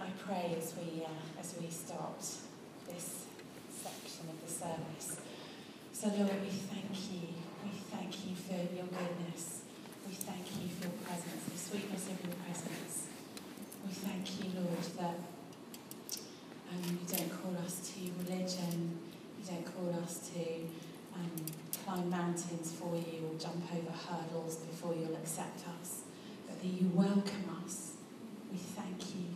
I pray as we, uh, as we start this section of the service. So Lord, we thank you. We thank you for your goodness. We thank you for your presence, the sweetness of your presence. We thank you, Lord, that um, you don't call us to religion. You don't call us to um, climb mountains for you or jump over hurdles before you'll accept us, but that you welcome us. We thank you.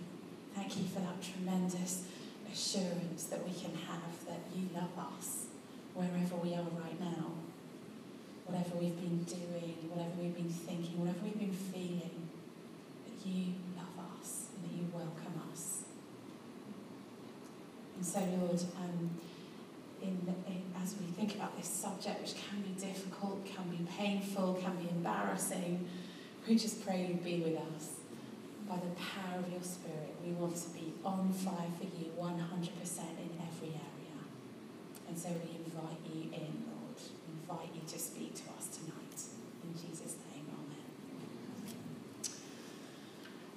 Thank you for that tremendous assurance that we can have that you love us wherever we are right now, whatever we've been doing, whatever we've been thinking, whatever we've been feeling, that you love us and that you welcome us. And so, Lord, um, in, in, as we think about this subject, which can be difficult, can be painful, can be embarrassing, we just pray you be with us. By the power of your Spirit, we want to be on fire for you 100% in every area. And so we invite you in, Lord. We invite you to speak to us tonight. In Jesus' name,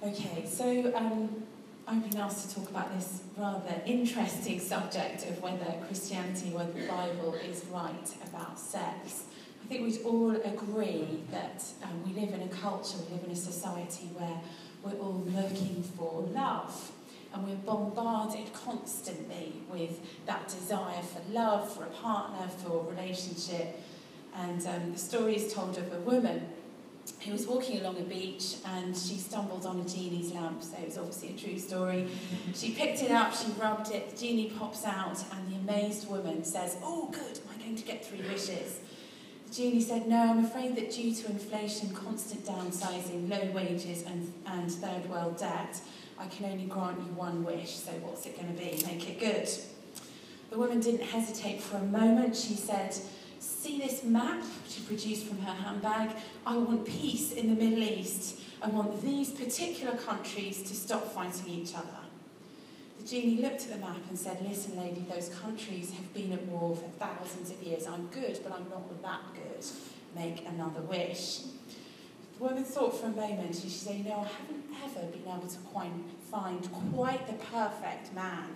Amen. Okay, so um, I've been asked to talk about this rather interesting subject of whether Christianity, whether the Bible is right about sex. I think we'd all agree that um, we live in a culture, we live in a society where we're all looking for love and we're bombarded constantly with that desire for love, for a partner, for a relationship. And um, the story is told of a woman who was walking along a beach and she stumbled on a genie's lamp, so it's obviously a true story. She picked it up, she rubbed it, the genie pops out, and the amazed woman says, Oh, good, am I going to get three wishes? Genie said, No, I'm afraid that due to inflation, constant downsizing, low wages, and, and third world debt, I can only grant you one wish, so what's it going to be? Make it good. The woman didn't hesitate for a moment. She said, See this map she produced from her handbag? I want peace in the Middle East. I want these particular countries to stop fighting each other. The genie looked at the map and said, Listen, lady, those countries have been at war for thousands of years. I'm good, but I'm not that good. Make another wish. The woman thought for a moment and she said, You know, I haven't ever been able to find quite the perfect man.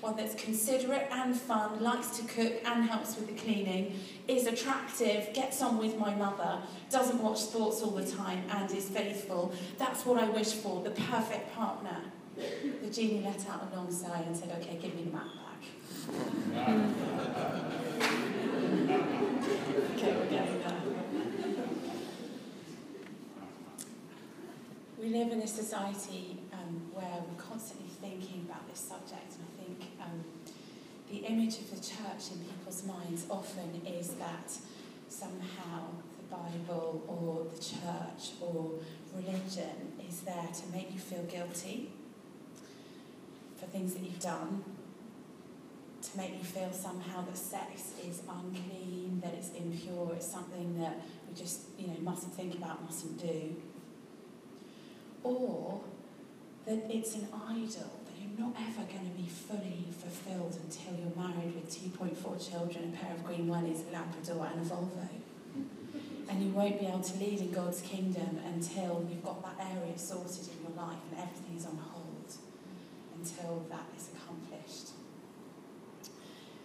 One that's considerate and fun, likes to cook and helps with the cleaning, is attractive, gets on with my mother, doesn't watch sports all the time, and is faithful. That's what I wish for, the perfect partner. The genie let out a long sigh and said, Okay, give me the map back. okay, we're getting there. we live in a society um, where we're constantly thinking about this subject, and I think um, the image of the church in people's minds often is that somehow the Bible or the church or religion is there to make you feel guilty things that you've done, to make you feel somehow that sex is unclean, that it's impure, it's something that we just, you know, mustn't think about, mustn't do or that it's an idol, that you're not ever going to be fully fulfilled until you're married with 2.4 children, a pair of green wellies, a Labrador, and a Volvo. And you won't be able to lead in God's kingdom until you've got that area sorted in your life and everything is on hold until that is accomplished.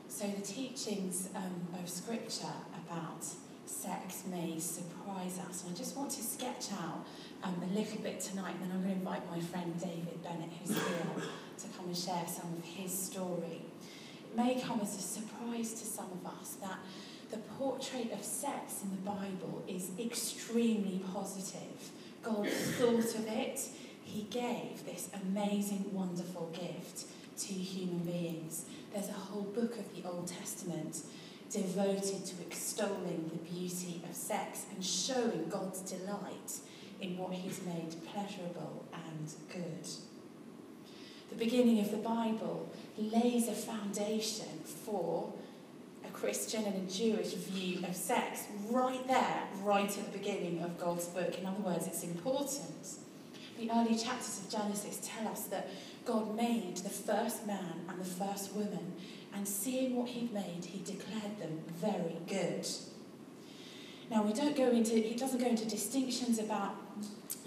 So, the teachings um, of Scripture about sex may surprise us. And I just want to sketch out um, a little bit tonight, and then I'm going to invite my friend David Bennett, who's here, to come and share some of his story. It may come as a surprise to some of us that the portrait of sex in the Bible is extremely positive. God thought of it, He gave this amazing, wonderful gift to human beings. There's a whole book of the Old Testament devoted to extolling the beauty of sex and showing God's delight in what he's made pleasurable and good. The beginning of the Bible lays a foundation for a Christian and a Jewish view of sex right there, right at the beginning of God's book. In other words, it's important. The early chapters of Genesis tell us that God made the first man and the first woman, and seeing what he'd made, he declared them very good. Now we don't go into he doesn't go into distinctions about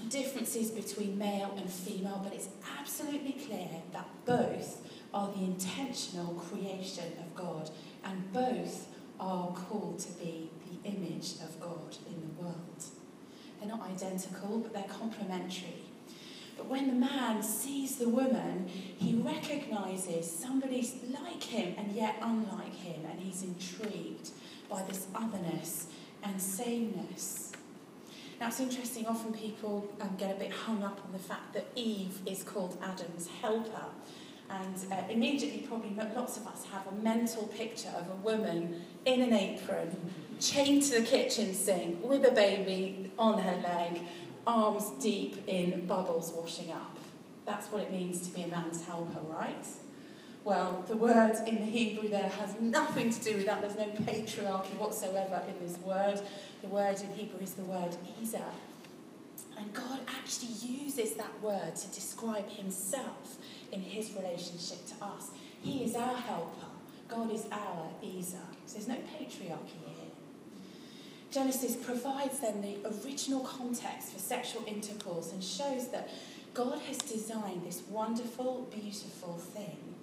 differences between male and female, but it's absolutely clear that both are the intentional creation of God, and both are called to be the image of God in the world. They're not identical, but they're complementary. But when the man sees the woman, he recognizes somebody like him and yet unlike him, and he's intrigued by this otherness and sameness. Now it's interesting, often people um, get a bit hung up on the fact that Eve is called Adam's helper. And uh, immediately, probably lots of us have a mental picture of a woman in an apron, chained to the kitchen sink, with a baby on her leg, arms deep in bubbles washing up. That's what it means to be a man's helper, right? Well, the word in the Hebrew there has nothing to do with that. There's no patriarchy whatsoever in this word. The word in Hebrew is the word Ezer. And God actually uses that word to describe himself in his relationship to us. He is our helper. God is our Ezer. So there's no patriarchy here. Genesis provides then the original context for sexual intercourse and shows that God has designed this wonderful, beautiful thing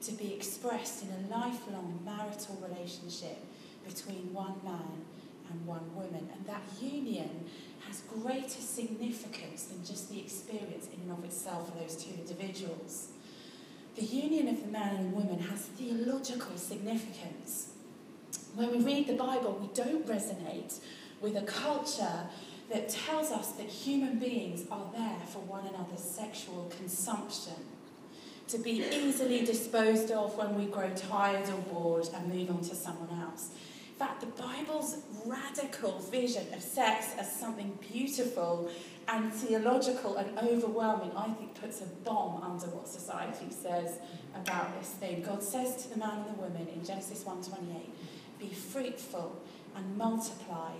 to be expressed in a lifelong marital relationship between one man and one woman. And that union has greater significance than just the experience in and of itself for those two individuals. The union of the man and woman has theological significance. When we read the Bible, we don't resonate with a culture that tells us that human beings are there for one another's sexual consumption to be easily disposed of when we grow tired or bored and move on to someone else. In fact, the Bible's radical vision of sex as something beautiful and theological and overwhelming, I think, puts a bomb under what society says about this thing. God says to the man and the woman in Genesis 1:28, "Be fruitful and multiply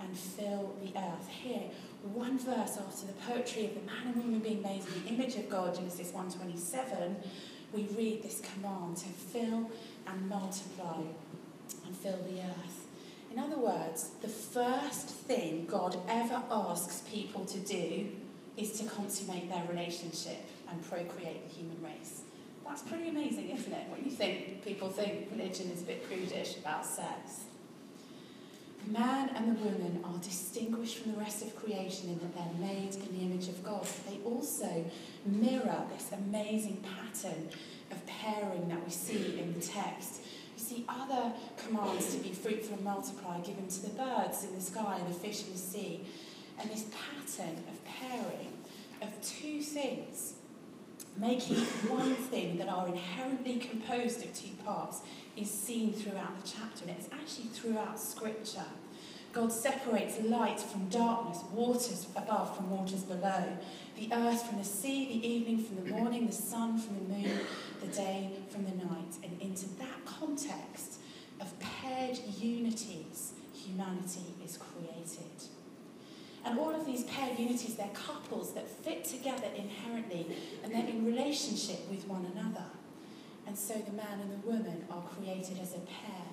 and fill the earth." Here, one verse after the poetry of the man and woman being made in the image of God, Genesis 1:27, we read this command to fill and multiply and fill the earth. In other words, the first thing God ever asks people to do is to consummate their relationship and procreate the human race. That's pretty amazing, isn't it? When you think people think religion is a bit prudish about sex. The man and the woman are distinguished from the rest of creation in that they're made in the image of God. They also mirror this amazing pattern of pairing that we see in the text. You see other commands to be fruitful and multiply given to the birds in the sky and the fish in the sea. And this pattern of pairing of two things, making one thing that are inherently composed of two parts, is seen throughout the chapter, and it's actually throughout Scripture. God separates light from darkness, waters above from waters below, the earth from the sea, the evening from the morning, the sun from the moon, the day from the night. And into that context of paired unities, humanity is created. And all of these paired unities, they're couples that fit together inherently and they're in relationship with one another. And so the man and the woman are created as a pair.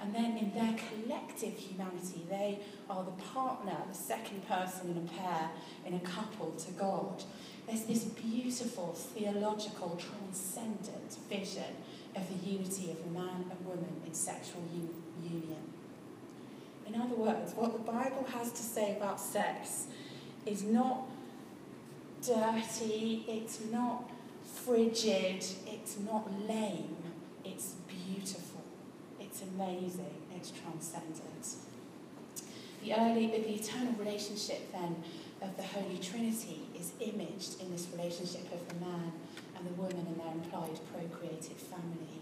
And then in their collective humanity, they are the partner, the second person in a pair, in a couple to God. There's this beautiful theological, transcendent vision of the unity of man and woman in sexual un- union. In other words, what the Bible has to say about sex is not dirty, it's not frigid, it's not lame, it's beautiful, it's amazing, it's transcendent. The early, the eternal relationship then of the Holy Trinity is imaged in this relationship of the man and the woman and their implied procreative family.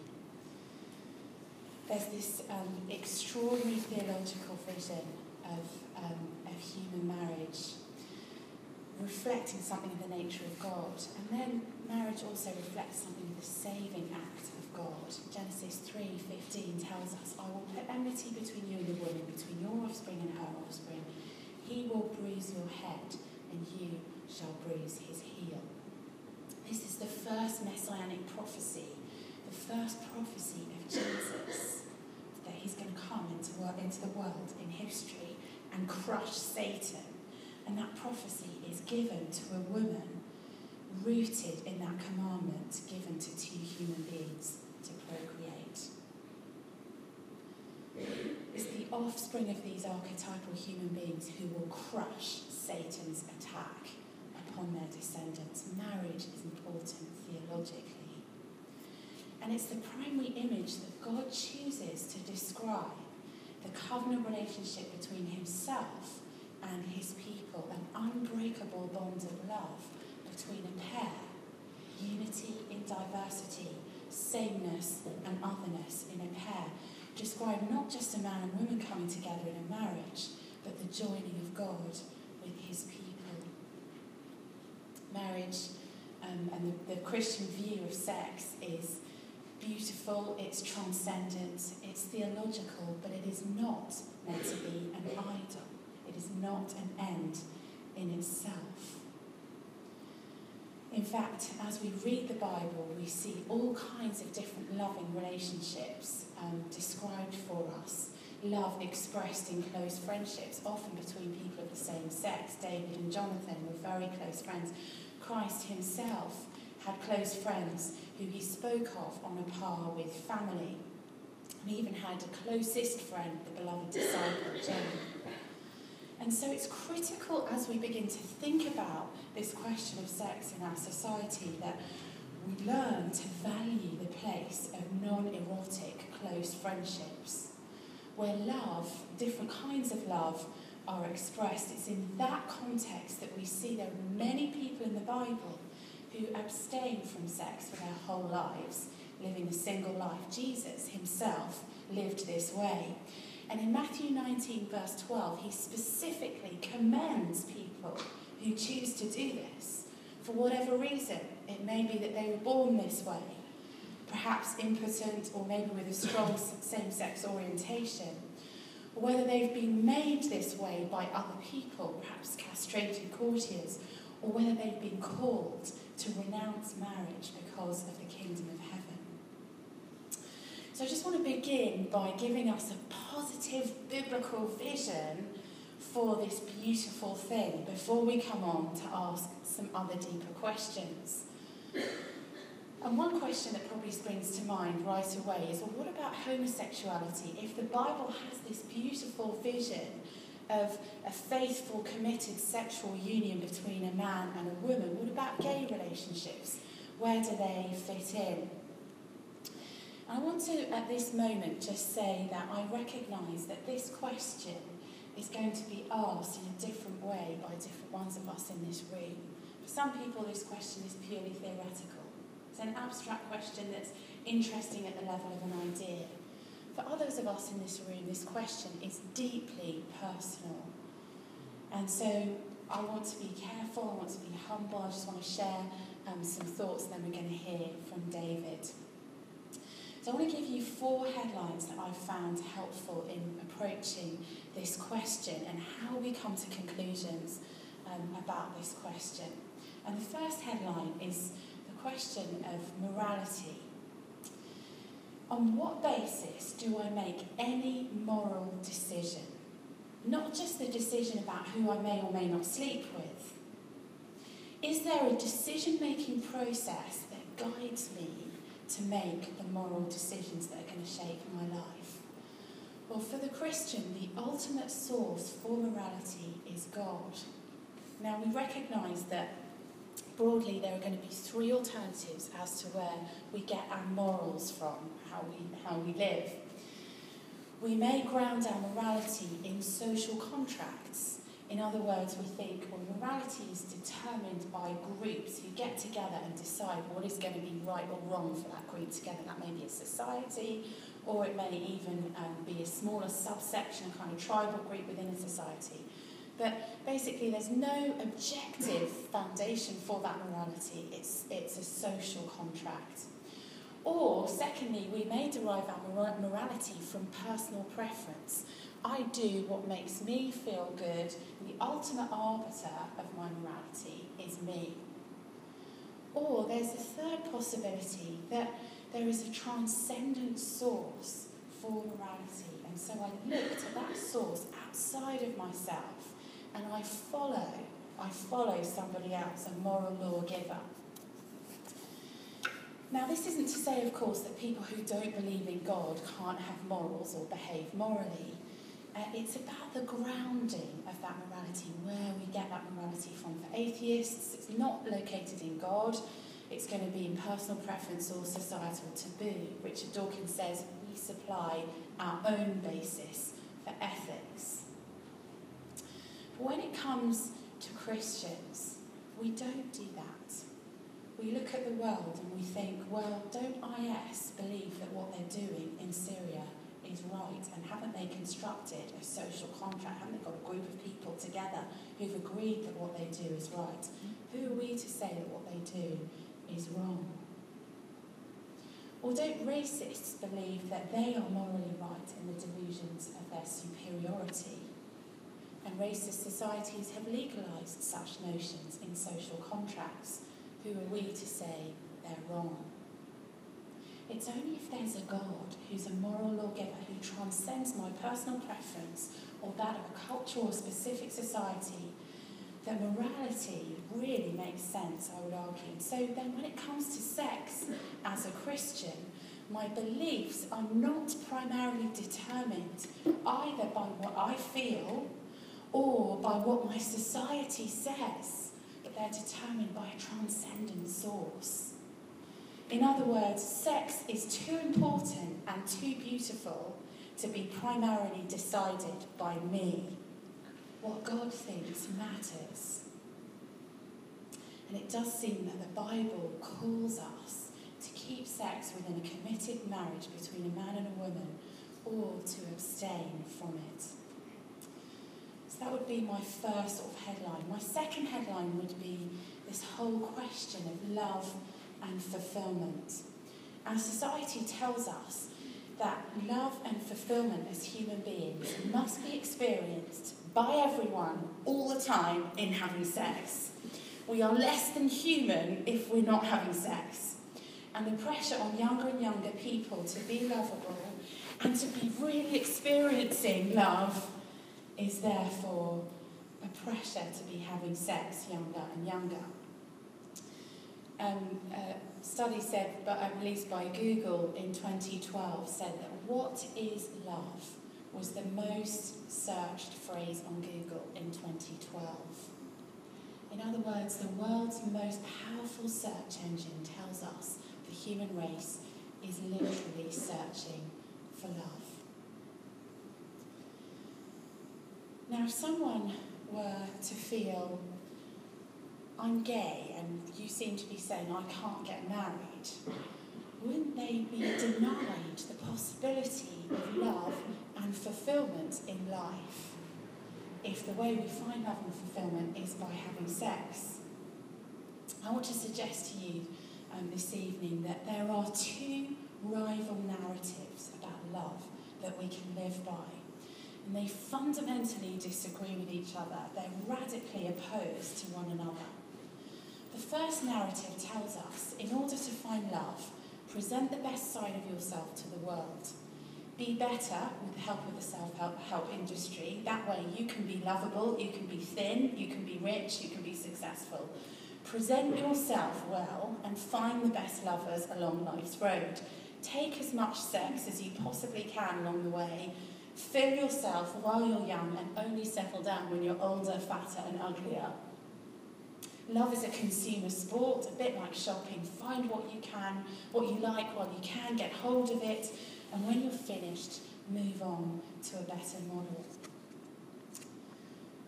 There's this um, extraordinary theological vision of, um, of human marriage reflecting something of the nature of God. And then marriage also reflects something of the saving act of God. Genesis 3:15 tells us, "I will put enmity between you and the woman, between your offspring and her offspring. He will bruise your head, and you shall bruise his heel." This is the first messianic prophecy, the first prophecy of Jesus, he's going to come into, into the world in history and crush Satan. And that prophecy is given to a woman rooted in that commandment given to two human beings to procreate. It's the offspring of these archetypal human beings who will crush Satan's attack upon their descendants. Marriage is important theologically. And it's the primary image that God chooses to describe the covenant relationship between himself and his people, an unbreakable bond of love between a pair, unity in diversity, sameness and otherness in a pair, describe not just a man and woman coming together in a marriage, but the joining of God with his people. Marriage um, and the, the Christian view of sex is beautiful, it's transcendent, it's theological, but it is not meant to be an idol. It is not an end in itself. In fact, as we read the Bible, we see all kinds of different loving relationships um, described for us. Love expressed in close friendships, often between people of the same sex. David and Jonathan were very close friends. Christ himself had close friends who he spoke of on a par with family. And even had a closest friend, the beloved disciple, John. And so it's critical as we begin to think about this question of sex in our society that we learn to value the place of non erotic close friendships, where love, different kinds of love, are expressed. It's in that context that we see there are many people in the Bible who abstain from sex for their whole lives, living a single life. Jesus himself lived this way. And in Matthew 19, verse 12, he specifically commends people who choose to do this for whatever reason. It may be that they were born this way, perhaps impotent, or maybe with a strong same sex orientation. Or whether they've been made this way by other people, perhaps castrated courtiers, or whether they've been called to renounce marriage because of the kingdom of heaven. So I just want to begin by giving us a positive biblical vision for this beautiful thing before we come on to ask some other deeper questions. And one question that probably springs to mind right away is well, what about homosexuality? If the Bible has this beautiful vision of a faithful, committed sexual union between a man and a woman, what about gay relationships? Where do they fit in? I want to, at this moment, just say that I recognise that this question is going to be asked in a different way by different ones of us in this room. For some people, this question is purely theoretical. It's an abstract question that's interesting at the level of an idea. For others of us in this room, this question is deeply personal. And so I want to be careful, I want to be humble, I just want to share um, some thoughts, and then we're going to hear from David. So I want to give you four headlines that I've found helpful in approaching this question and how we come to conclusions um, about this question. And the first headline is the question of morality. On what basis do I make any moral decision? Not just the decision about who I may or may not sleep with. Is there a decision making process that guides me to make the moral decisions that are going to shape my life? Well, for the Christian, the ultimate source for morality is God. Now, we recognise that broadly there are going to be three alternatives as to where we get our morals from, how we, how we live. We may ground our morality in social contracts in other words, we think, well, morality is determined by groups who get together and decide what is going to be right or wrong for that group together. That may be a society, or it may even um, be a smaller subsection, a kind of tribal group within a society. But basically, there's no objective foundation for that morality. It's, it's a social contract. Or, secondly, we may derive our morality from personal preference. I do what makes me feel good. The ultimate arbiter of my morality is me. Or there's a third possibility that there is a transcendent source for morality. And so I look to that source outside of myself and I follow, I follow somebody else, a moral lawgiver. Now, this isn't to say, of course, that people who don't believe in God can't have morals or behave morally. Uh, it's about the grounding of that morality, where we get that morality from. For atheists, it's not located in God, it's going to be in personal preference or societal taboo. Richard Dawkins says we supply our own basis for ethics. When it comes to Christians, we don't do that. We look at the world and we think, well, don't IS believe that what they're doing in Syria is right? And haven't they constructed a social contract? Haven't they got a group of people together who've agreed that what they do is right? Who are we to say that what they do is wrong? Or don't racists believe that they are morally right in the delusions of their superiority? And racist societies have legalised such notions in social contracts. Who are we to say they're wrong? It's only if there's a God who's a moral lawgiver who transcends my personal preference or that of a culture or specific society that morality really makes sense, I would argue. So then, when it comes to sex as a Christian, my beliefs are not primarily determined either by what I feel or by what my society says, but they're determined by a transcendent source. In other words, sex is too important and too beautiful to be primarily decided by me. What God thinks matters. And it does seem that the Bible calls us to keep sex within a committed marriage between a man and a woman or to abstain from it. That would be my first sort of headline. My second headline would be this whole question of love and fulfillment. Our society tells us that love and fulfillment as human beings must be experienced by everyone all the time in having sex. We are less than human if we're not having sex. And the pressure on younger and younger people to be lovable and to be really experiencing love is therefore a pressure to be having sex younger and younger um, a study said, but released by Google in 2012, said that what is love was the most searched phrase on Google in 2012. In other words, the world's most powerful search engine tells us the human race is literally searching for love. Now, if someone were to feel I'm gay and you seem to be saying I can't get married, wouldn't they be denied the possibility of love and fulfillment in life if the way we find love and fulfillment is by having sex? I want to suggest to you um, this evening that there are two rival narratives about love that we can live by. And they fundamentally disagree with each other. They're radically opposed to one another. The first narrative tells us in order to find love, present the best side of yourself to the world. Be better with the help of the self help industry. That way, you can be lovable, you can be thin, you can be rich, you can be successful. Present yourself well and find the best lovers along life's road. Take as much sex as you possibly can along the way. Fill yourself while you're young and only settle down when you're older, fatter, and uglier. Love is a consumer sport, a bit like shopping. Find what you can, what you like while you can, get hold of it, and when you're finished, move on to a better model.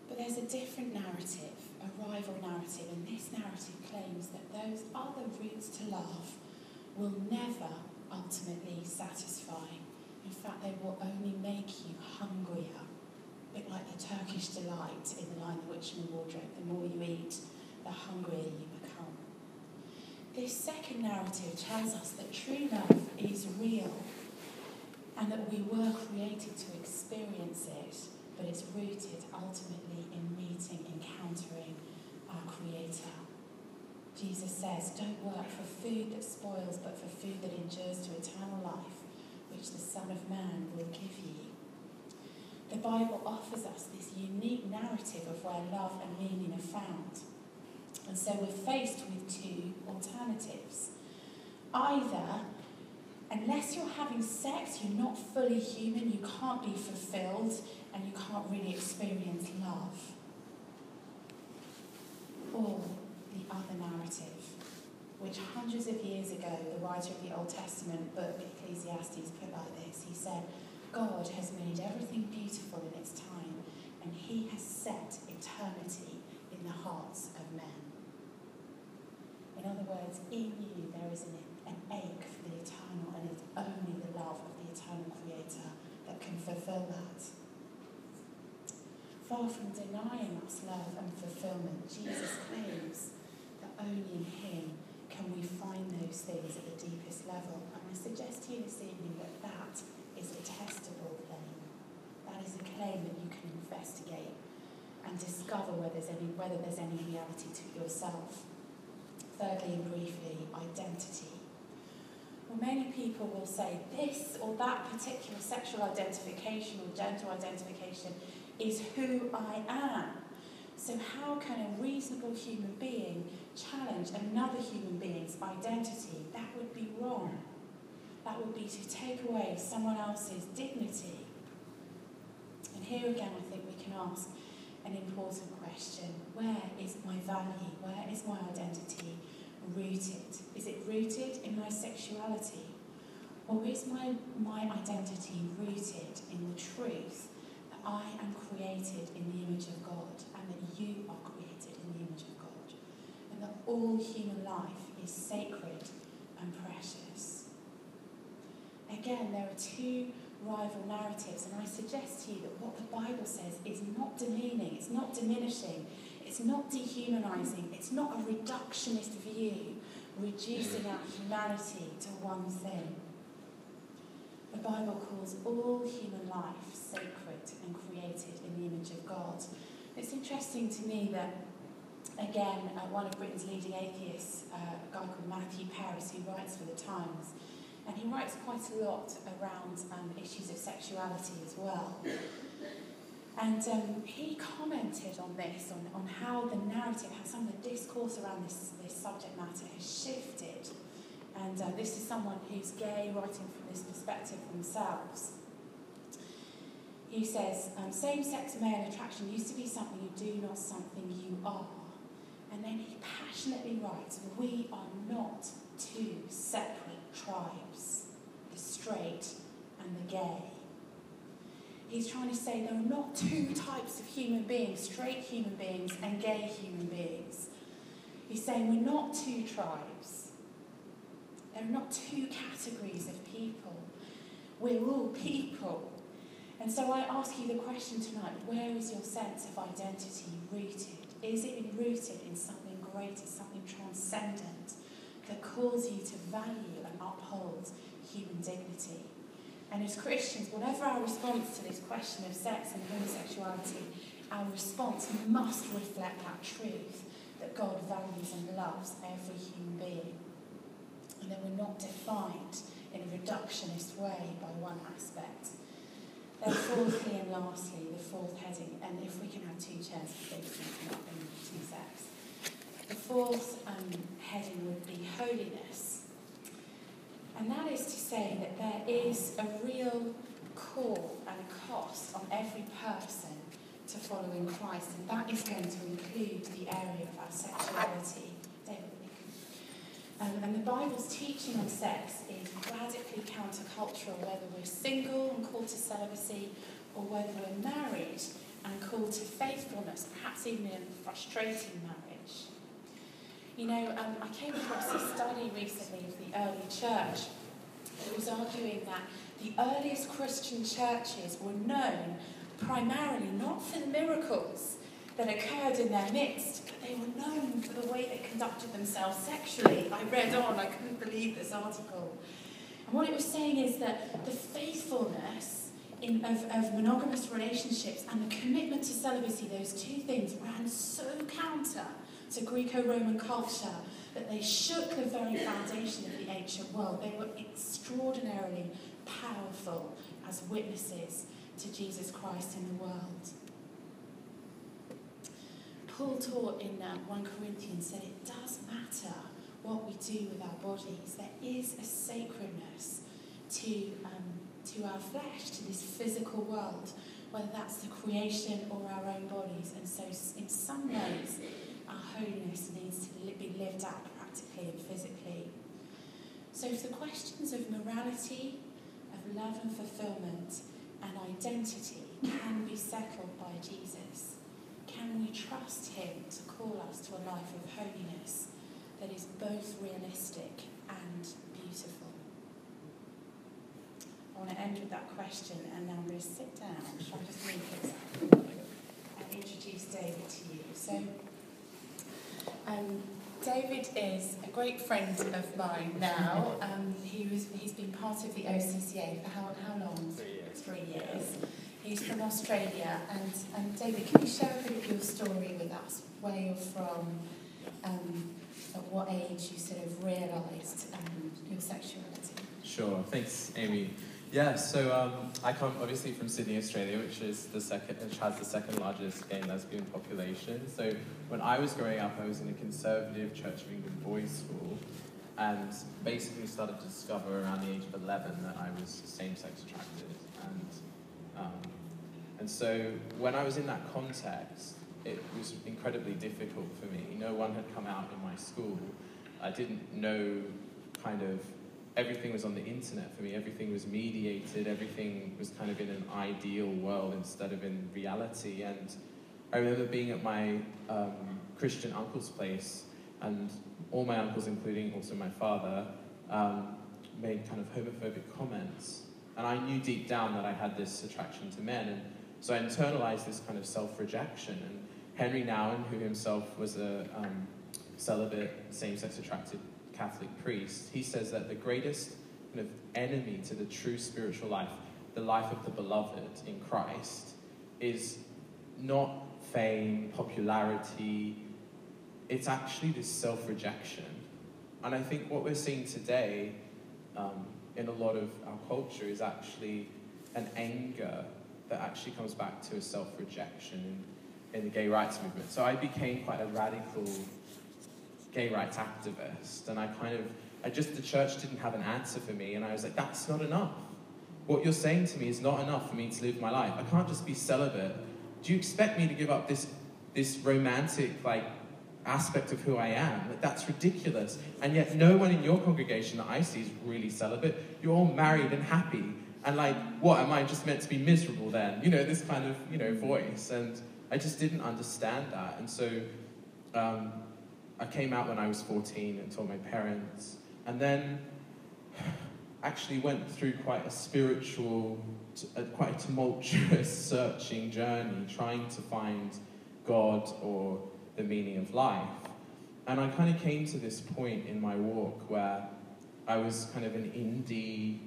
But there's a different narrative, a rival narrative, and this narrative claims that those other routes to love will never ultimately satisfy. In fact, they will only make you hungrier. A bit like the Turkish delight in The Lion, the Witch and the Wardrobe. The more you eat, the hungrier you become. This second narrative tells us that true love is real and that we were created to experience it, but it's rooted ultimately in meeting, encountering our Creator. Jesus says, Don't work for food that spoils, but for food that endures to eternal life, which the Son of Man will give you. The Bible offers us this unique narrative of where love and meaning are found. And so we're faced with two alternatives. Either, unless you're having sex, you're not fully human, you can't be fulfilled, and you can't really experience love. Or the other narrative, which hundreds of years ago, the writer of the Old Testament book, Ecclesiastes, put like this. He said, God has made everything beautiful in its time, and He has set eternity in the hearts of men. In other words, in you there is an, an ache for the eternal, and it's only the love of the eternal Creator that can fulfill that. Far from denying us love and fulfillment, Jesus claims that only in Him can we find those things at the deepest level. And I suggest to you this evening that that is a testable claim. That is a claim that you can investigate and discover whether there's any, whether there's any reality to yourself. Thirdly and briefly, identity. Well, many people will say this or that particular sexual identification or gender identification is who I am. So, how can a reasonable human being challenge another human being's identity? That would be wrong that would be to take away someone else's dignity. And here again, I think we can ask an important question Where is my value? Where is my identity rooted? Is it rooted in my sexuality? Or is my, my identity rooted in the truth that I am created in the image of God that you are created in the image of God? And that all human life is sacred and precious again, there are two rival narratives, and I suggest to you that what the Bible says is not demeaning, it's not diminishing, it's not dehumanizing, it's not a reductionist view reducing our humanity to one thing. The Bible calls all human life sacred and created in the image of God. It's interesting to me that, again, uh, one of Britain's leading atheists, uh, a guy called Matthew Parris, who writes for the Times, and he writes quite a lot around um, issues of sexuality as well. And um, he commented on this, on, on how the narrative, how some of the discourse around this, this subject matter has shifted. And uh, this is someone who's gay, writing from this perspective themselves. He says, um, same sex male attraction used to be something you do, not something you are. And then he passionately writes, We are not two separate tribes the straight and the gay. He's trying to say there are not two types of human beings straight human beings and gay human beings. He's saying we're not two tribes. There are not two categories of people. We're all people. And so I ask you the question tonight where is your sense of identity rooted? Is it rooted in something greater, something transcendent that calls you to value and upholds human dignity. And as Christians, whatever our response to this question of sex and homosexuality, our response must reflect that truth that God values and loves every human being. And that we're not defined in a reductionist way by one aspect. Then, fourthly and lastly, the fourth heading, and if we can have two chairs, please, not in two sets. The fourth um, heading would be holiness. And that is to say that there is a real call and a cost on every person to following Christ, and that is going to include the area of our sexuality. Um, and the Bible's teaching on sex is radically countercultural, whether we're single and called to celibacy, or whether we're married and called to faithfulness, perhaps even in frustrating marriage. You know, um, I came across a study recently of the early church that was arguing that the earliest Christian churches were known primarily not for the miracles that occurred in their midst, they were known for the way they conducted themselves sexually. I read on, I couldn't believe this article. And what it was saying is that the faithfulness in, of, of monogamous relationships and the commitment to celibacy, those two things ran so counter to Greco Roman culture that they shook the very foundation of the ancient world. They were extraordinarily powerful as witnesses to Jesus Christ in the world. Paul taught in uh, 1 Corinthians that it does matter what we do with our bodies. There is a sacredness to, um, to our flesh, to this physical world, whether that's the creation or our own bodies. And so, in some ways, our holiness needs to be lived out practically and physically. So, if the questions of morality, of love and fulfillment, and identity can be settled by Jesus, can we trust Him to call us to a life of holiness that is both realistic and beautiful? I want to end with that question, and now I'm going to sit down. Shall I just move this and introduce David to you? So, um, David is a great friend of mine now. Um, he was, he's been part of the OCCA for how, how long? Three years. Three years. He's from Australia. And, and David, can you share a bit of your story with us? Where you're from, um, at what age you sort of realised um, your sexuality? Sure. Thanks, Amy. Yeah, so um, I come obviously from Sydney, Australia, which is the second, which has the second largest gay and lesbian population. So when I was growing up, I was in a conservative Church of England boys' school, and basically started to discover around the age of 11 that I was same-sex attracted, um, and so when I was in that context, it was incredibly difficult for me. No one had come out in my school. I didn't know kind of everything was on the internet for me. Everything was mediated. Everything was kind of in an ideal world instead of in reality. And I remember being at my um, Christian uncle's place, and all my uncles, including also my father, um, made kind of homophobic comments. And I knew deep down that I had this attraction to men. And so I internalized this kind of self rejection. And Henry Nouwen, who himself was a um, celibate, same sex attracted Catholic priest, he says that the greatest kind of enemy to the true spiritual life, the life of the beloved in Christ, is not fame, popularity, it's actually this self rejection. And I think what we're seeing today um, in a lot of our culture is actually an anger that actually comes back to a self rejection in, in the gay rights movement. So I became quite a radical gay rights activist, and I kind of, I just, the church didn't have an answer for me, and I was like, that's not enough. What you're saying to me is not enough for me to live my life. I can't just be celibate. Do you expect me to give up this, this romantic, like, aspect of who I am? That's ridiculous. And yet, no one in your congregation that I see is really celibate. You're all married and happy. And like, what am I just meant to be miserable then? You know, this kind of, you know, voice. And I just didn't understand that. And so um, I came out when I was 14 and told my parents. And then actually went through quite a spiritual, a, quite a tumultuous searching journey, trying to find God or the meaning of life. And I kind of came to this point in my walk where I was kind of an indie,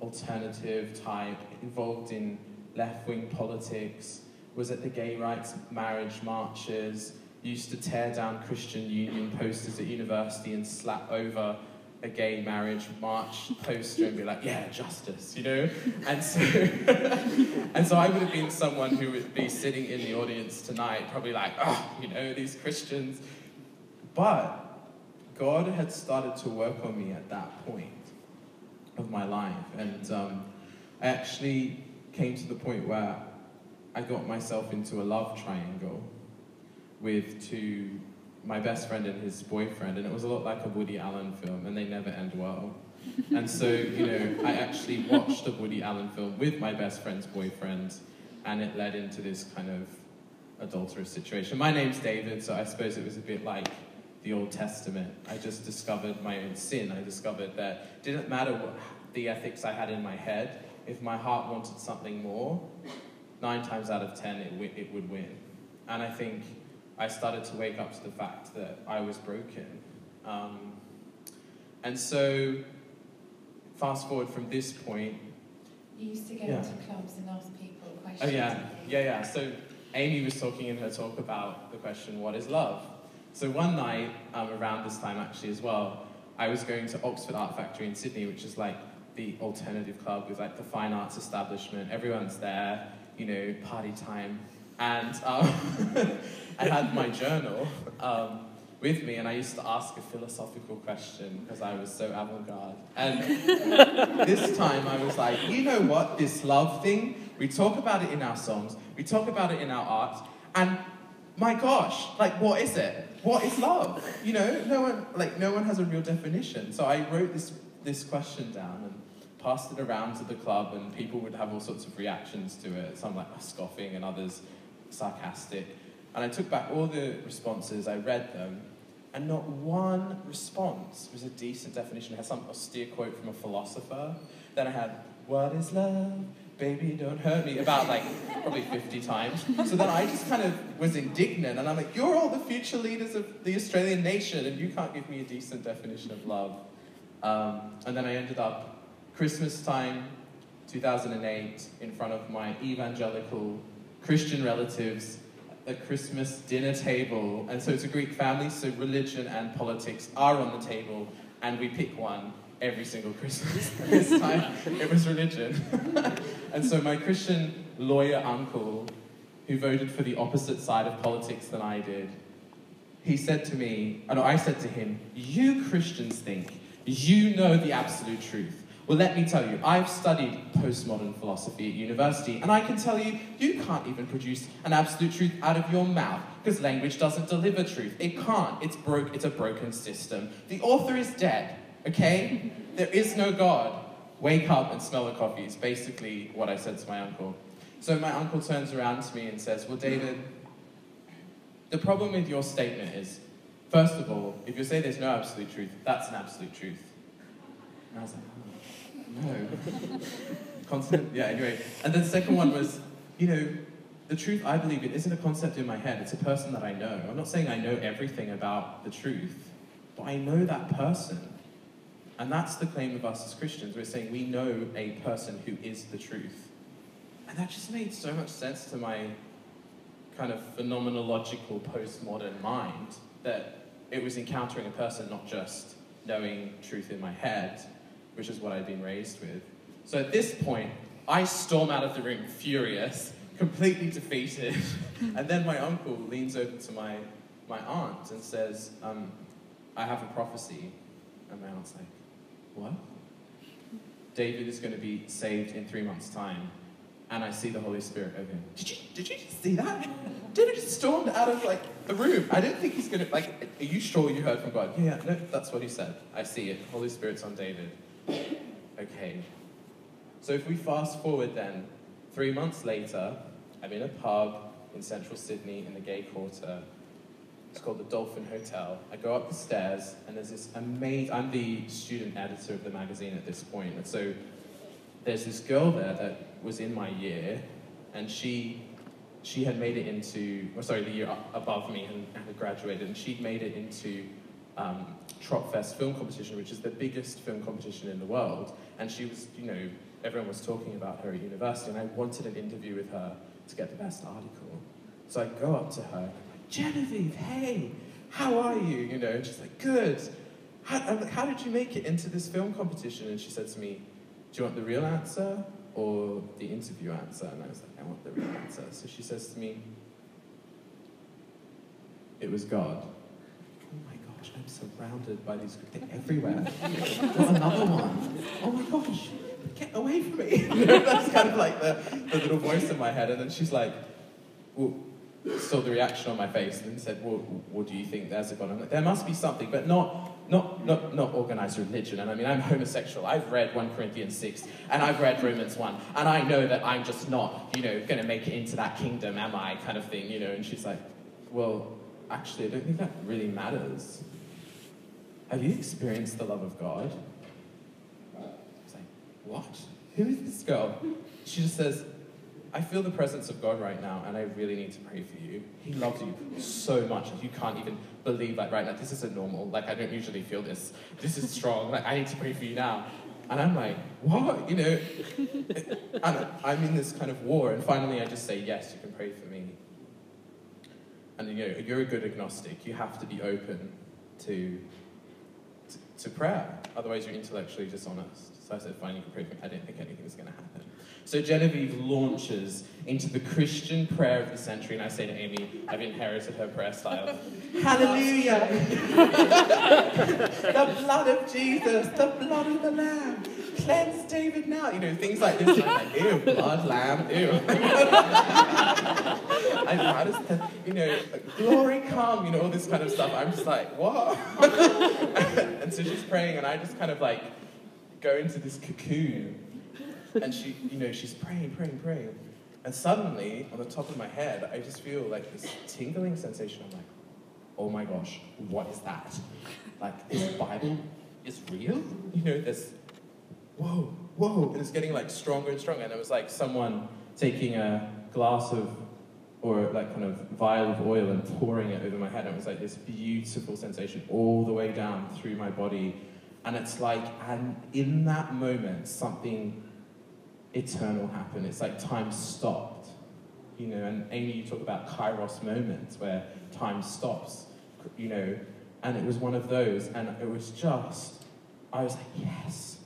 alternative type, involved in left wing politics, was at the gay rights marriage marches, used to tear down Christian Union posters at university and slap over a gay marriage march poster and be like, yeah, justice, you know? And so, and so I would have been someone who would be sitting in the audience tonight, probably like, oh, you know, these Christians. But God had started to work on me at that point of my life. And um, I actually came to the point where I got myself into a love triangle with two, my best friend and his boyfriend, and it was a lot like a Woody Allen film, and they never end well. And so, you know, I actually watched a Woody Allen film with my best friend's boyfriend, and it led into this kind of adulterous situation. My name's David, so I suppose it was a bit like the Old Testament. I just discovered my own sin. I discovered that it didn't matter what the ethics I had in my head, if my heart wanted something more, nine times out of ten it, it would win. and I think I started to wake up to the fact that I was broken. Um, and so, fast forward from this point. You used to go Yeah. into clubs and ask people questions. Oh, yeah, yeah, yeah. So, Amy was talking in her talk about the question, what is love? So, one night, um, around this time actually as well, I was going to Oxford Art Factory in Sydney, which is like the alternative club with like the fine arts establishment. Everyone's there, you know, party time. And um, I had my journal um, with me, and I used to ask a philosophical question because I was so avant garde. And this time I was like, you know what, this love thing, we talk about it in our songs, we talk about it in our art, and my gosh, like, what is it? What is love? You know, no one, like, no one has a real definition. So I wrote this, this question down and passed it around to the club, and people would have all sorts of reactions to it. Some like scoffing, and others sarcastic. And I took back all the responses, I read them, and not one response was a decent definition. I had some austere quote from a philosopher. Then I had, What is love? Baby, don't hurt me, about like probably 50 times. So then I just kind of was indignant, and I'm like, You're all the future leaders of the Australian nation, and you can't give me a decent definition of love. Um, and then I ended up Christmas time, 2008, in front of my evangelical Christian relatives a Christmas dinner table. And so it's a Greek family, so religion and politics are on the table, and we pick one every single Christmas. this time it was religion. and so my Christian lawyer uncle, who voted for the opposite side of politics than I did, he said to me, oh, and I said to him, You Christians think you know the absolute truth. Well, let me tell you, I've studied postmodern philosophy at university, and I can tell you, you can't even produce an absolute truth out of your mouth, because language doesn't deliver truth. It can't. It's broke. It's a broken system. The author is dead. Okay? There is no God. Wake up and smell the coffee. Is basically what I said to my uncle. So my uncle turns around to me and says, "Well, David, the problem with your statement is, first of all, if you say there's no absolute truth, that's an absolute truth." And I was like, oh, no. Constant, yeah, anyway. And then the second one was, you know, the truth I believe in isn't a concept in my head, it's a person that I know. I'm not saying I know everything about the truth, but I know that person. And that's the claim of us as Christians. We're saying we know a person who is the truth. And that just made so much sense to my kind of phenomenological postmodern mind that it was encountering a person, not just knowing truth in my head, which is what I'd been raised with. So at this point, I storm out of the room furious, completely defeated. and then my uncle leans over to my, my aunt and says, um, I have a prophecy. And my aunt's like, What? David is going to be saved in three months' time. And I see the Holy Spirit over him. Did you, did you see that? David just stormed out of like the room. I didn't think he's going to, like, are you sure you heard from God? Yeah, no, that's what he said. I see it. Holy Spirit's on David. Okay. So if we fast forward then, three months later, I'm in a pub in central Sydney in the gay quarter. It's called the Dolphin Hotel. I go up the stairs, and there's this amazing. I'm the student editor of the magazine at this point, and so there's this girl there that was in my year, and she she had made it into, or sorry, the year above me and, and had graduated, and she'd made it into um, Tropfest Film Competition, which is the biggest film competition in the world. And she was, you know, everyone was talking about her at university, and I wanted an interview with her to get the best article. So I go up to her, Genevieve, hey, how are you? You know, and she's like, good. How, I'm like, how did you make it into this film competition? And she said to me, do you want the real answer or the interview answer? And I was like, I want the real answer. So she says to me, it was God. I'm surrounded by these, they're everywhere. Another one. Oh my gosh, get away from me. That's kind of like the, the little voice in my head. And then she's like, well, saw the reaction on my face and said, well, what do you think there's a God? I'm like, there must be something, but not, not, not, not organized religion. And I mean, I'm homosexual. I've read 1 Corinthians 6 and I've read Romans 1. And I know that I'm just not, you know, going to make it into that kingdom, am I, kind of thing, you know. And she's like, well, actually, I don't think that really matters. Have you experienced the love of God? I was like, what? Who is this girl? She just says, I feel the presence of God right now, and I really need to pray for you. He loves you so much, you can't even believe, like, right now, this isn't normal. Like, I don't usually feel this. This is strong. Like, I need to pray for you now. And I'm like, what? You know? and I'm in this kind of war, and finally I just say, yes, you can pray for me. And, you know, you're a good agnostic. You have to be open to, to, prayer. Otherwise, you're intellectually dishonest. So I said, fine, you can pray for me. I didn't think anything was going to happen. So Genevieve launches into the Christian prayer of the century, and I say to Amy, I've inherited her prayer style. Hallelujah! the blood of Jesus, the blood of the Lamb, cleanse David now. You know, things like this. I'm like, ew, blood, lamb, ew. and how does the, you know, glory come, you know, all this kind of stuff. I'm just like, what? and so she's praying, and I just kind of like go into this cocoon and she, you know, she's praying, praying, praying. And suddenly, on the top of my head, I just feel like this tingling sensation. I'm like, oh my gosh, what is that? Like, this Bible is real? You know, this, whoa, whoa. And it's getting like stronger and stronger. And it was like someone taking a glass of, or like kind of vial of oil and pouring it over my head. And it was like this beautiful sensation all the way down through my body. And it's like, and in that moment, something eternal happen. It's like time stopped. You know, and Amy, you talk about kairos moments where time stops, you know, and it was one of those, and it was just, I was like, yes,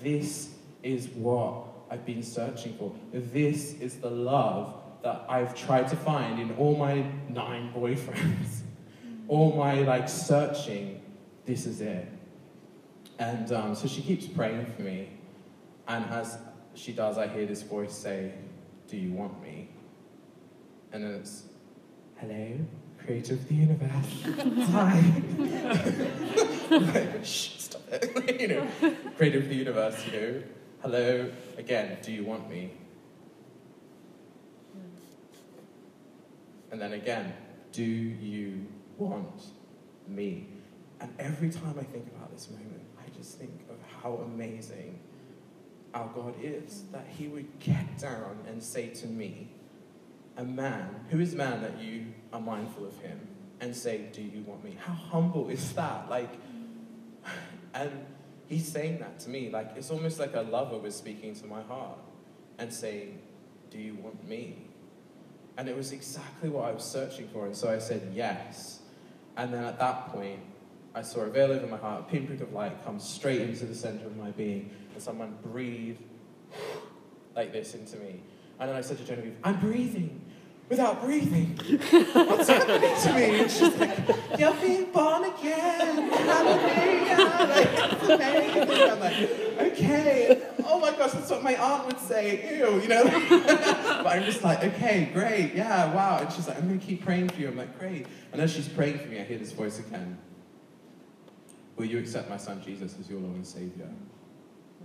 this is what I've been searching for. This is the love that I've tried to find in all my nine boyfriends, all my like searching. This is it. And um, so she keeps praying for me, and as she does, I hear this voice say, Do you want me? And then it's, Hello, creator of the universe. Hi. like, Shh, stop it. you know, creator of the universe, you know. Hello, again, do you want me? And then again, do you want me? And every time I think about this moment, I just think of how amazing our God is, that he would get down and say to me, a man, who is man that you are mindful of him, and say, Do you want me? How humble is that? Like, and he's saying that to me. Like, it's almost like a lover was speaking to my heart and saying, Do you want me? And it was exactly what I was searching for. And so I said, Yes. And then at that point, I saw a veil over my heart, a pinprick of light come straight into the center of my being and someone breathed like this into me. And then I said to Genevieve, I'm breathing without breathing. What's happening to me? And she's like, You're being born again. Hallelujah. Like, it's amazing. I'm like, Okay. Oh my gosh, that's what my aunt would say. Ew, you know? but I'm just like, Okay, great. Yeah, wow. And she's like, I'm going to keep praying for you. I'm like, Great. And as she's praying for me, I hear this voice again Will you accept my son Jesus as your Lord and Savior?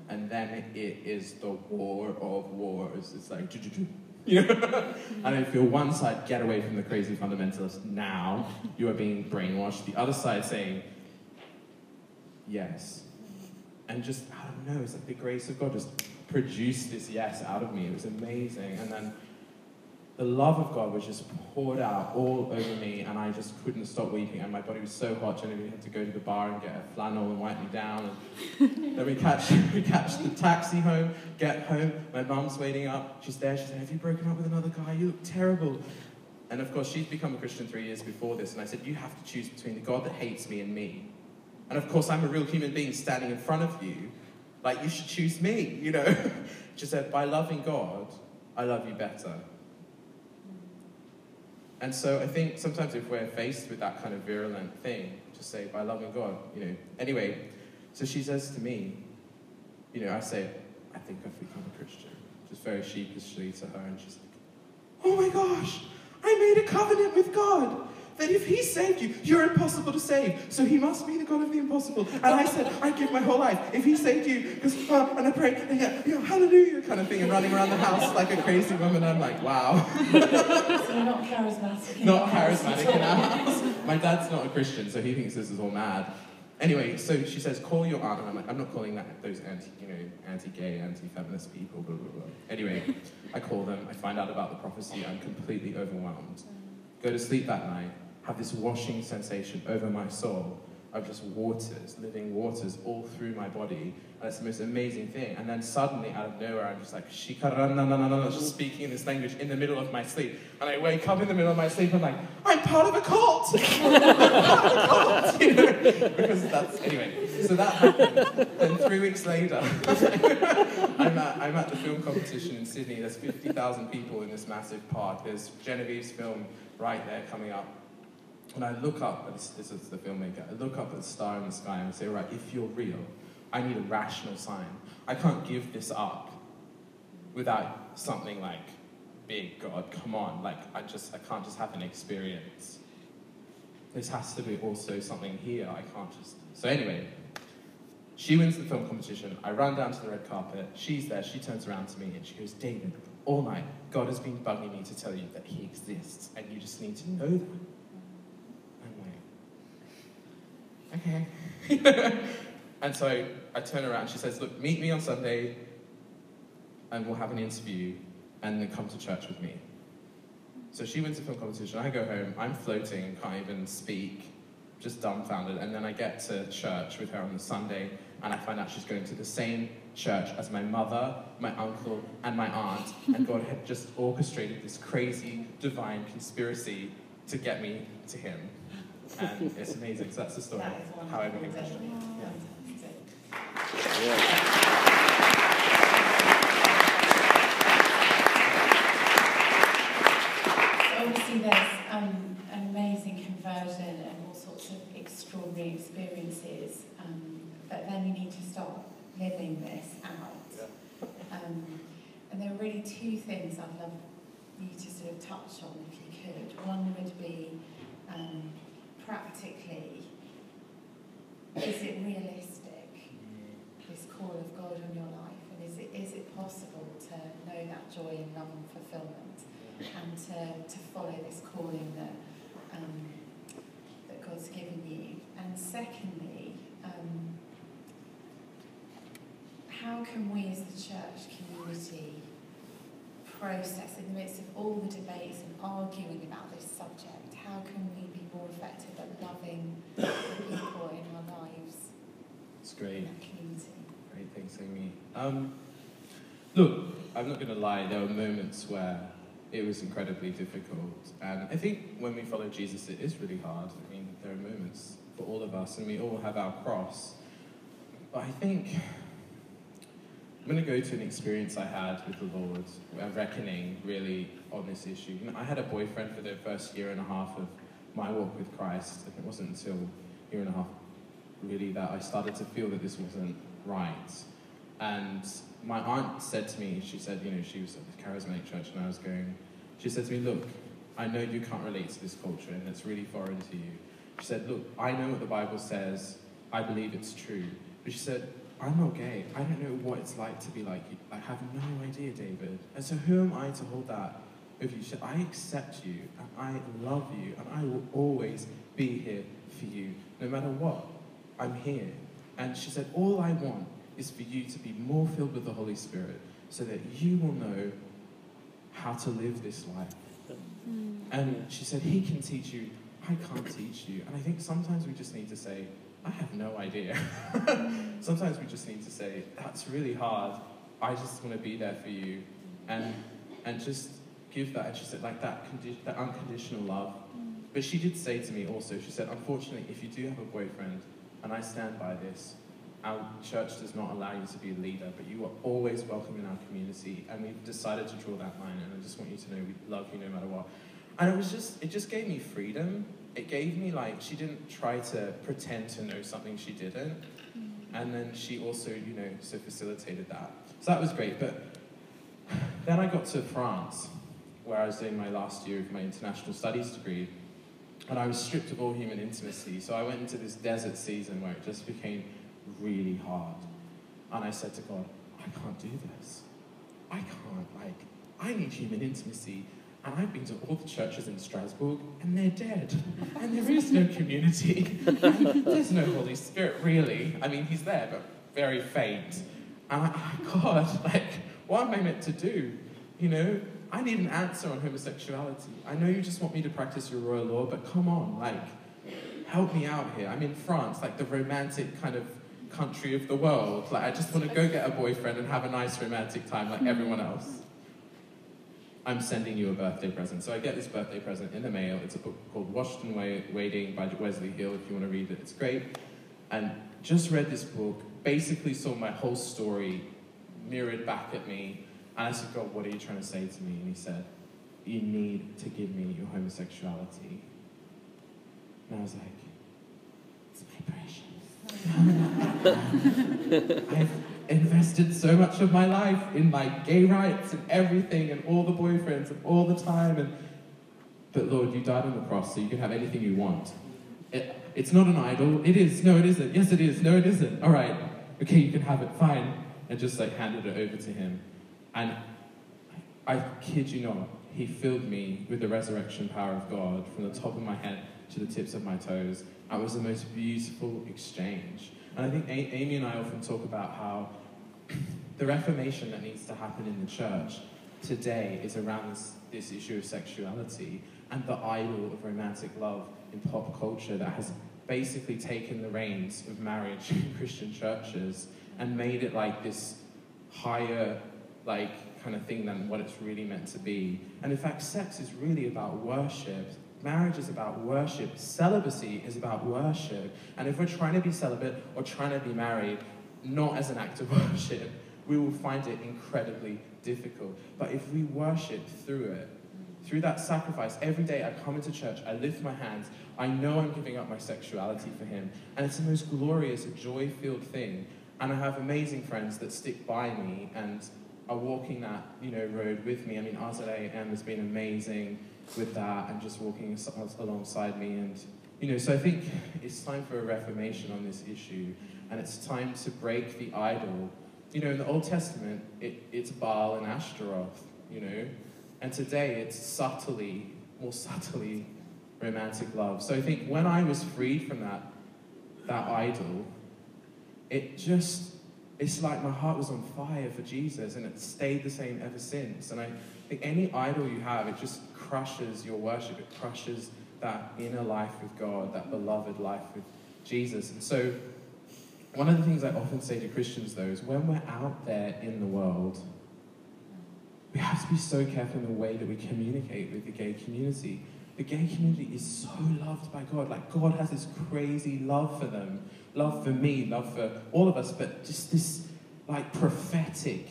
And then it is the war of wars. It's like, you know? and I feel one side, get away from the crazy fundamentalists now, you are being brainwashed. The other side saying, yes. And just, I don't know, it's like the grace of God just produced this yes out of me. It was amazing. And then the love of God was just poured out all over me, and I just couldn't stop weeping. And my body was so hot, Genevieve had to go to the bar and get a flannel and wipe me down. And then we catch, we catch the taxi home, get home. My mum's waiting up. She's there. She said, Have you broken up with another guy? You look terrible. And of course, she's become a Christian three years before this. And I said, You have to choose between the God that hates me and me. And of course, I'm a real human being standing in front of you. Like, you should choose me, you know? she said, By loving God, I love you better. And so I think sometimes if we're faced with that kind of virulent thing, just say, by loving God, you know. Anyway, so she says to me, you know, I say, I think I've become a Christian. Just very sheepishly to her, and she's like, oh my gosh, I made a covenant with God that if he saved you, you're impossible to save. So he must be the God of the impossible. And I said, I give my whole life. If he saved you, because, uh, and I pray, and yeah, you know, hallelujah kind of thing, and running around the house like a crazy woman. I'm like, wow. so you're not charismatic. not charismatic in our house. My dad's not a Christian, so he thinks this is all mad. Anyway, so she says, call your aunt, and I'm like, I'm not calling that those anti, you know, anti-gay, anti-feminist people, blah, blah, blah. Anyway, I call them, I find out about the prophecy, I'm completely overwhelmed. Go to sleep that night, have this washing sensation over my soul of just waters, living waters all through my body. And it's the most amazing thing. And then suddenly, out of nowhere, I'm just like, shikaranananana, just speaking in this language in the middle of my sleep. And I wake up in the middle of my sleep, I'm like, I'm part of a cult! I'm part of a cult! You know? Because that's, anyway, so that happened. Then three weeks later, I'm, at, I'm at the film competition in Sydney. There's 50,000 people in this massive park. There's Genevieve's film right there coming up. And I look up, this, this is the filmmaker, I look up at the star in the sky and I say, right, if you're real, I need a rational sign. I can't give this up without something like, big God, come on, like, I just, I can't just have an experience. This has to be also something here, I can't just. So anyway, she wins the film competition, I run down to the red carpet, she's there, she turns around to me and she goes, David, all night, God has been bugging me to tell you that he exists, and you just need to know that okay. Mm-hmm. and so I turn around, and she says, look, meet me on Sunday and we'll have an interview and then come to church with me. So she wins the film competition, I go home, I'm floating, can't even speak, just dumbfounded. And then I get to church with her on the Sunday and I find out she's going to the same church as my mother, my uncle, and my aunt. And God had just orchestrated this crazy divine conspiracy to get me to him and it's amazing. So that's the story of how I became Christian. Yeah. obviously there's um, an amazing conversion and all sorts of extraordinary experiences, um, but then you need to start living this out. Um, and there are really two things I'd love you to sort of touch on if you could. One would be um, practically, is it realistic, this call of God on your life? And is it, is it possible to know that joy and love and fulfillment and to, to follow this calling that, um, that God's given you? And secondly, um, how can we as the church community process in the midst of all the debates and arguing about this subject? How can we be more effective at loving the people in our lives. It's great. In our community. Great, thanks, Amy. Um, look, I'm not going to lie, there were moments where it was incredibly difficult. And I think when we follow Jesus, it is really hard. I mean, there are moments for all of us, and we all have our cross. But I think I'm going to go to an experience I had with the Lord, a reckoning really on this issue. I had a boyfriend for the first year and a half of my walk with Christ, and it wasn't until a year and a half really that I started to feel that this wasn't right. And my aunt said to me, she said, you know, she was at the charismatic church and I was going, she said to me, look, I know you can't relate to this culture and it's really foreign to you. She said, look, I know what the Bible says, I believe it's true. But she said, I'm not gay. I don't know what it's like to be like you. I have no idea, David. And so who am I to hold that over you? I accept you and I love you and I will always be here for you. No matter what, I'm here. And she said, all I want is for you to be more filled with the Holy Spirit so that you will know how to live this life. Mm. And she said, He can teach you, I can't teach you. And I think sometimes we just need to say, I have no idea. sometimes we just need to say, That's really hard. I just want to be there for you. And, and just give that. And she said, like that, that unconditional love. Mm. But she did say to me also, she said, unfortunately, if you do have a boyfriend, and I stand by this, our church does not allow you to be a leader, but you are always welcome in our community, and we've decided to draw that line, and I just want you to know we love you no matter what. And it was just, it just gave me freedom. It gave me like, she didn't try to pretend to know something she didn't. Mm. And then she also, you know, so facilitated that. So that was great. But then I got to France, where I was doing my last year of my international studies degree, and I was stripped of all human intimacy. So I went into this desert season where it just became really hard. And I said to God, I can't do this. I can't, like, I need human intimacy And I've been to all the churches in Strasbourg, and they're dead. And there is no community. There's no Holy Spirit, really. I mean, he's there, but very faint. And I, God, like, what am I meant to do? You know, I need an answer on homosexuality. I know you just want me to practice your royal law, but come on, like, help me out here. I'm in France, like the romantic kind of country of the world. Like, I just want to go get a boyfriend and have a nice romantic time like everyone else. I'm sending you a birthday present. So I get this birthday present in the mail. It's a book called Washed and Waiting by Wesley Hill, if you want to read it. It's great. And just read this book, basically saw my whole story mirrored back at me. I said, God, what are you trying to say to me? And he said, You need to give me your homosexuality. And I was like, It's my precious. I've invested so much of my life in my gay rights and everything and all the boyfriends and all the time and but Lord, you died on the cross so you can have anything you want. It, it's not an idol. It is. No, it isn't. Yes, it is. No, it isn't. All right. Okay, you can have it. Fine. And just like handed it over to him. And I kid you not, he filled me with the resurrection power of God from the top of my head to the tips of my toes. That was the most beautiful exchange. And I think a- Amy and I often talk about how the reformation that needs to happen in the church today is around this, this issue of sexuality and the idol of romantic love in pop culture that has basically taken the reins of marriage in Christian churches and made it like this higher, like, kind of thing than what it's really meant to be. And in fact, sex is really about worship. Marriage is about worship. Celibacy is about worship. And if we're trying to be celibate or trying to be married, not as an act of worship, we will find it incredibly difficult. But if we worship through it, through that sacrifice, every day I come into church, I lift my hands, I know I'm giving up my sexuality for Him, and it's the most glorious, joy filled thing. And I have amazing friends that stick by me and are walking that you know road with me. I mean, RZIM has been amazing with that and just walking alongside me. And you know, so I think it's time for a reformation on this issue, and it's time to break the idol. You know, in the Old Testament, it, it's Baal and Ashtaroth. You know, and today it's subtly, more subtly, romantic love. So I think when I was freed from that, that idol, it just, it's like my heart was on fire for Jesus and it stayed the same ever since. And I think any idol you have, it just crushes your worship. It crushes that inner life with God, that beloved life with Jesus. And so one of the things I often say to Christians, though, is when we're out there in the world, we have to be so careful in the way that we communicate with the gay community. The gay community is so loved by God. Like, God has this crazy love for them, love for me, love for all of us, but just this, like, prophetic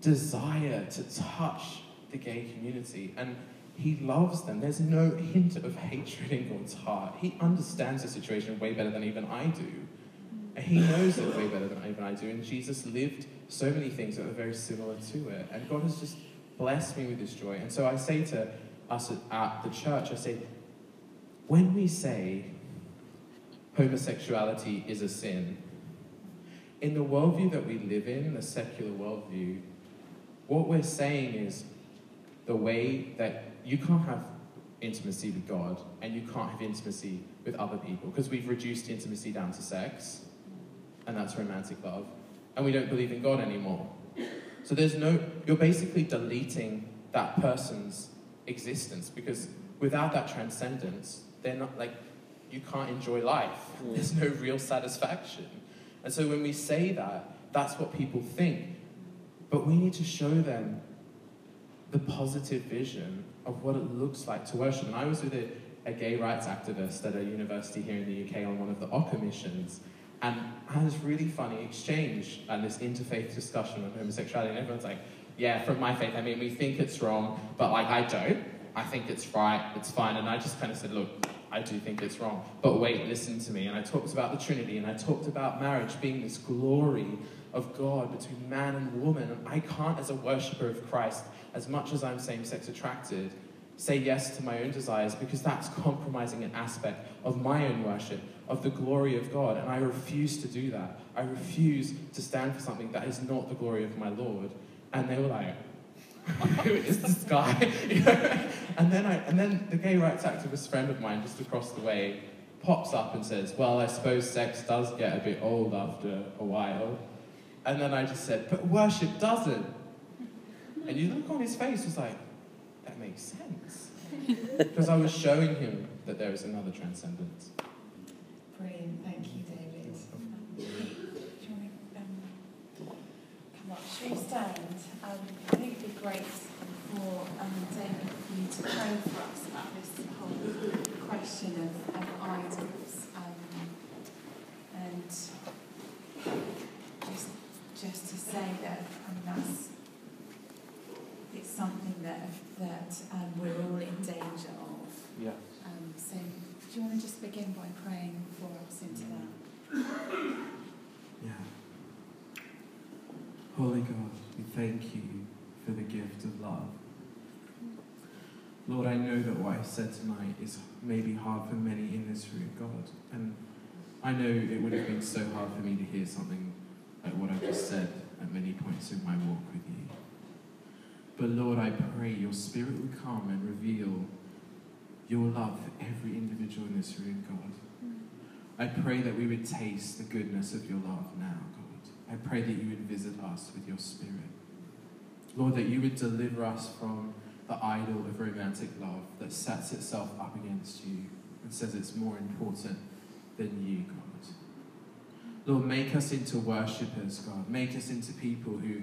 desire to touch the gay community. And he loves them. There's no hint of hatred in God's heart. He understands the situation way better than even I do. And he knows it way better than even I do. And Jesus lived so many things that are very similar to it. And God has just blessed me with this joy. And so I say to us at the church, I say, when we say homosexuality is a sin, in the worldview that we live in, the secular worldview, what we're saying is the way that you can't have intimacy with God and you can't have intimacy with other people because we've reduced intimacy down to sex and that's romantic love and we don't believe in God anymore. So there's no, you're basically deleting that person's existence because without that transcendence, they're not like, you can't enjoy life. Mm. There's no real satisfaction. And so when we say that, that's what people think. But we need to show them the positive vision of what it looks like to worship. And I was with a, a gay rights activist at a university here in the UK on one of the OCCA missions. And I had this really funny exchange and this interfaith discussion on homosexuality, and everyone's like, yeah, from my faith, I mean, we think it's wrong, but like, I don't. I think it's right, it's fine. And I just kind of said, look, I do think it's wrong. But wait, listen to me. And I talked about the Trinity, and I talked about marriage being this glory of God between man and woman. And I can't, as a worshiper of Christ, as much as I'm same sex attracted, say yes to my own desires because that's compromising an aspect of my own worship, of the glory of God. And I refuse to do that. I refuse to stand for something that is not the glory of my Lord. And they were like, who is this guy? You know? and then I, and then the gay rights activist friend of mine just across the way pops up and says, "Well, I suppose sex does get a bit old after a while." And then I just said, "But worship doesn't." And you look on his face was like, "That makes sense," because I was showing him that there is another transcendence. Brilliant, thank you, David. Um, do you want to um, come up? Should we stand? Um, I think it'd be great for um, David for you to pray for us about this whole question of, of idols. Um, and just, just to say that I mean, that's it's something that, that um, we're all in danger of. Yeah. Um, so, do you want to just begin by praying for us into that? Yeah. Holy God, we thank you for the gift of love. Lord, I know that what I said tonight is maybe hard for many in this room, God. And I know it would have been so hard for me to hear something like what I've just said at many points in my walk with you. But Lord, I pray your spirit would come and reveal your love for every individual in this room, God. I pray that we would taste the goodness of your love now. I pray that you would visit us with your spirit. Lord, that you would deliver us from the idol of romantic love that sets itself up against you and says it's more important than you, God. Lord, make us into worshippers, God. Make us into people who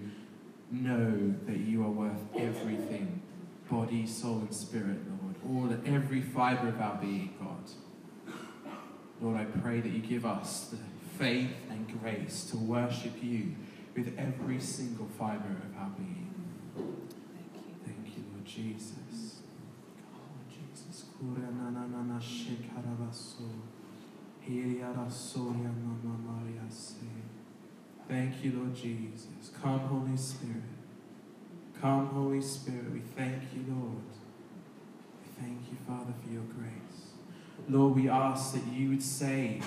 know that you are worth everything body, soul, and spirit, Lord. All, every fiber of our being, God. Lord, I pray that you give us the faith and grace to worship you with every single fiber of our being. Thank you. Thank you, Lord Jesus. Jesus. Thank you, Lord Jesus. Come, Holy Spirit. Come, Holy Spirit. We thank you, Lord. We thank you, Father, for your grace. Lord, we ask that you would save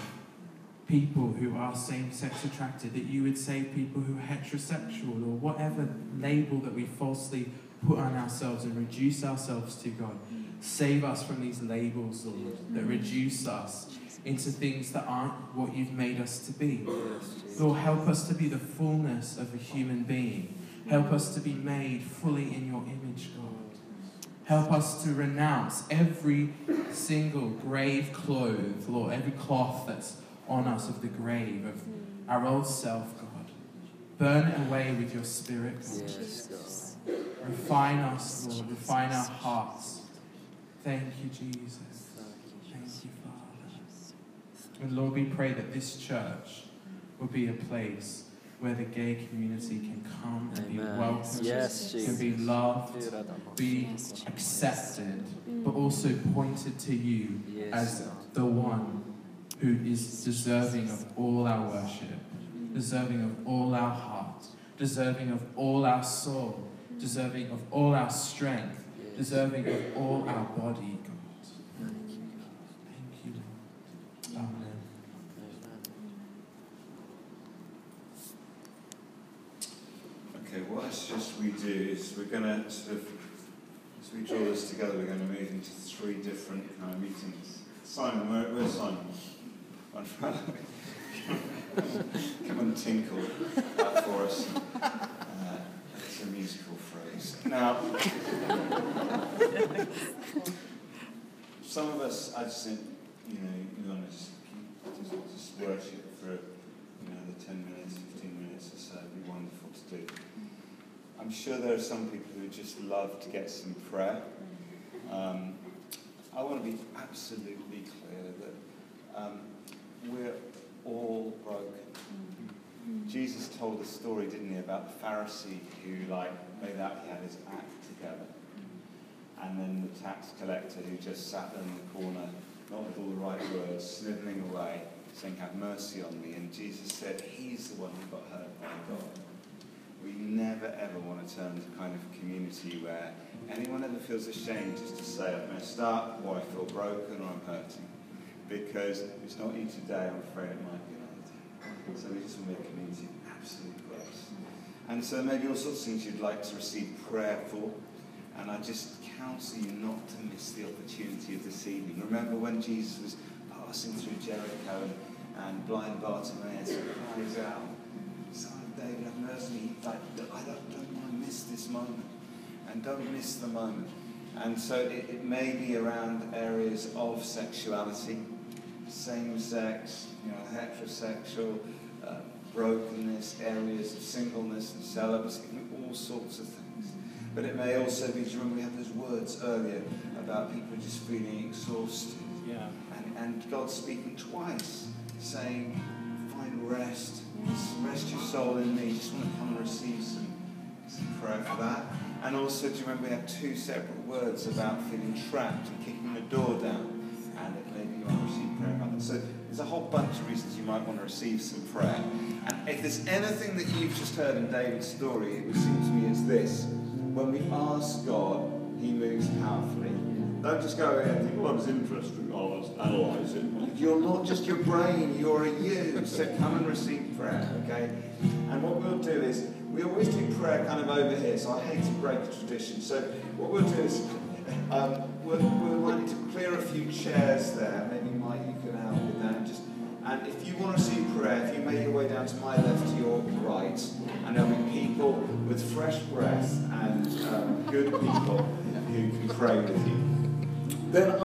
people who are same sex attracted, that you would save people who are heterosexual or whatever label that we falsely put on ourselves and reduce ourselves to, God. Save us from these labels, Lord, that reduce us into things that aren't what you've made us to be. Lord, help us to be the fullness of a human being. Help us to be made fully in your image, God. Help us to renounce every single grave cloth, Lord, every cloth that's on us of the grave, of mm. our old self, God. Burn it away with your spirit, God. Yes, Refine us, Lord. Refine our hearts. Thank you, Jesus. Thank you, Father. And Lord, we pray that this church will be a place where the gay community can come and be welcomed, Yes, can be loved, be accepted, but mm. also pointed to you Yes, as the one who is deserving of all our worship, deserving of all our heart, deserving of all our soul, deserving of all our strength, deserving of all our body, God. Thank you, Lord. Amen. Okay, what I suggest we do is we're going to sort of, as we draw this together, we're going to move into three different kind of meetings. Simon, where, where's Simon? Front. Come and tinkle that for us. Uh, it's a musical phrase. Now, some of us, I just think, you know, you want to just, keep, just, just worship for, you know, the 10 minutes, 15 minutes or so. It'd be wonderful to do. I'm sure there are some people who just love to get some prayer. Um, I want to be absolutely clear that um, we're all broken. Mm-hmm. Jesus told a story, didn't he, about the Pharisee who, like, made out he had his act together, mm-hmm. and then the tax collector who just sat in the corner, not with all the right words, snivelling away, saying, "Have mercy on me." And Jesus said, "He's the one who got hurt by God." We never ever want to turn to kind of a community where anyone ever feels ashamed just to say I've messed up, or I feel broken, or I'm hurting. Because it's not you today, I'm afraid it might be another day. So we just want to make community of absolute grace. And so maybe all sorts of things you'd like to receive prayer for. And I just counsel you not to miss the opportunity of this evening. Remember when Jesus was passing through Jericho and, and blind Bartimaeus cries out, Son of David, have mercy. Like, I don't, don't want to miss this moment. And don't miss the moment. And so it, it may be around areas of sexuality, same sex, you know, heterosexual, uh, brokenness, areas of singleness and celibacy, all sorts of things. But it may also be, do you remember we had those words earlier about people just feeling exhausted? Yeah. And, and God speaking twice, saying, find rest, rest your soul in me. Just want to come and receive some, some prayer for that. And also, do you remember we had two separate words about feeling trapped and kicking the door down? And maybe you want to receive prayer about that. So there's a whole bunch of reasons you might want to receive some prayer. And if there's anything that you've just heard in David's story, it would seem to me as this. When we ask God, he moves powerfully. Don't just go ahead and think, well, I was interested, I'll analyse it. You're not just your brain, you're a you. So come and receive prayer, okay? And what we'll do is, we always do prayer kind of over here, so I hate to break the tradition. So what we'll do is, um, might need to clear a few chairs there. Maybe Mike, you can help with that. Just, and if you want to receive prayer, if you make your way down to my left to your right, and there'll be people with fresh breath and um, good people who can pray with you. Then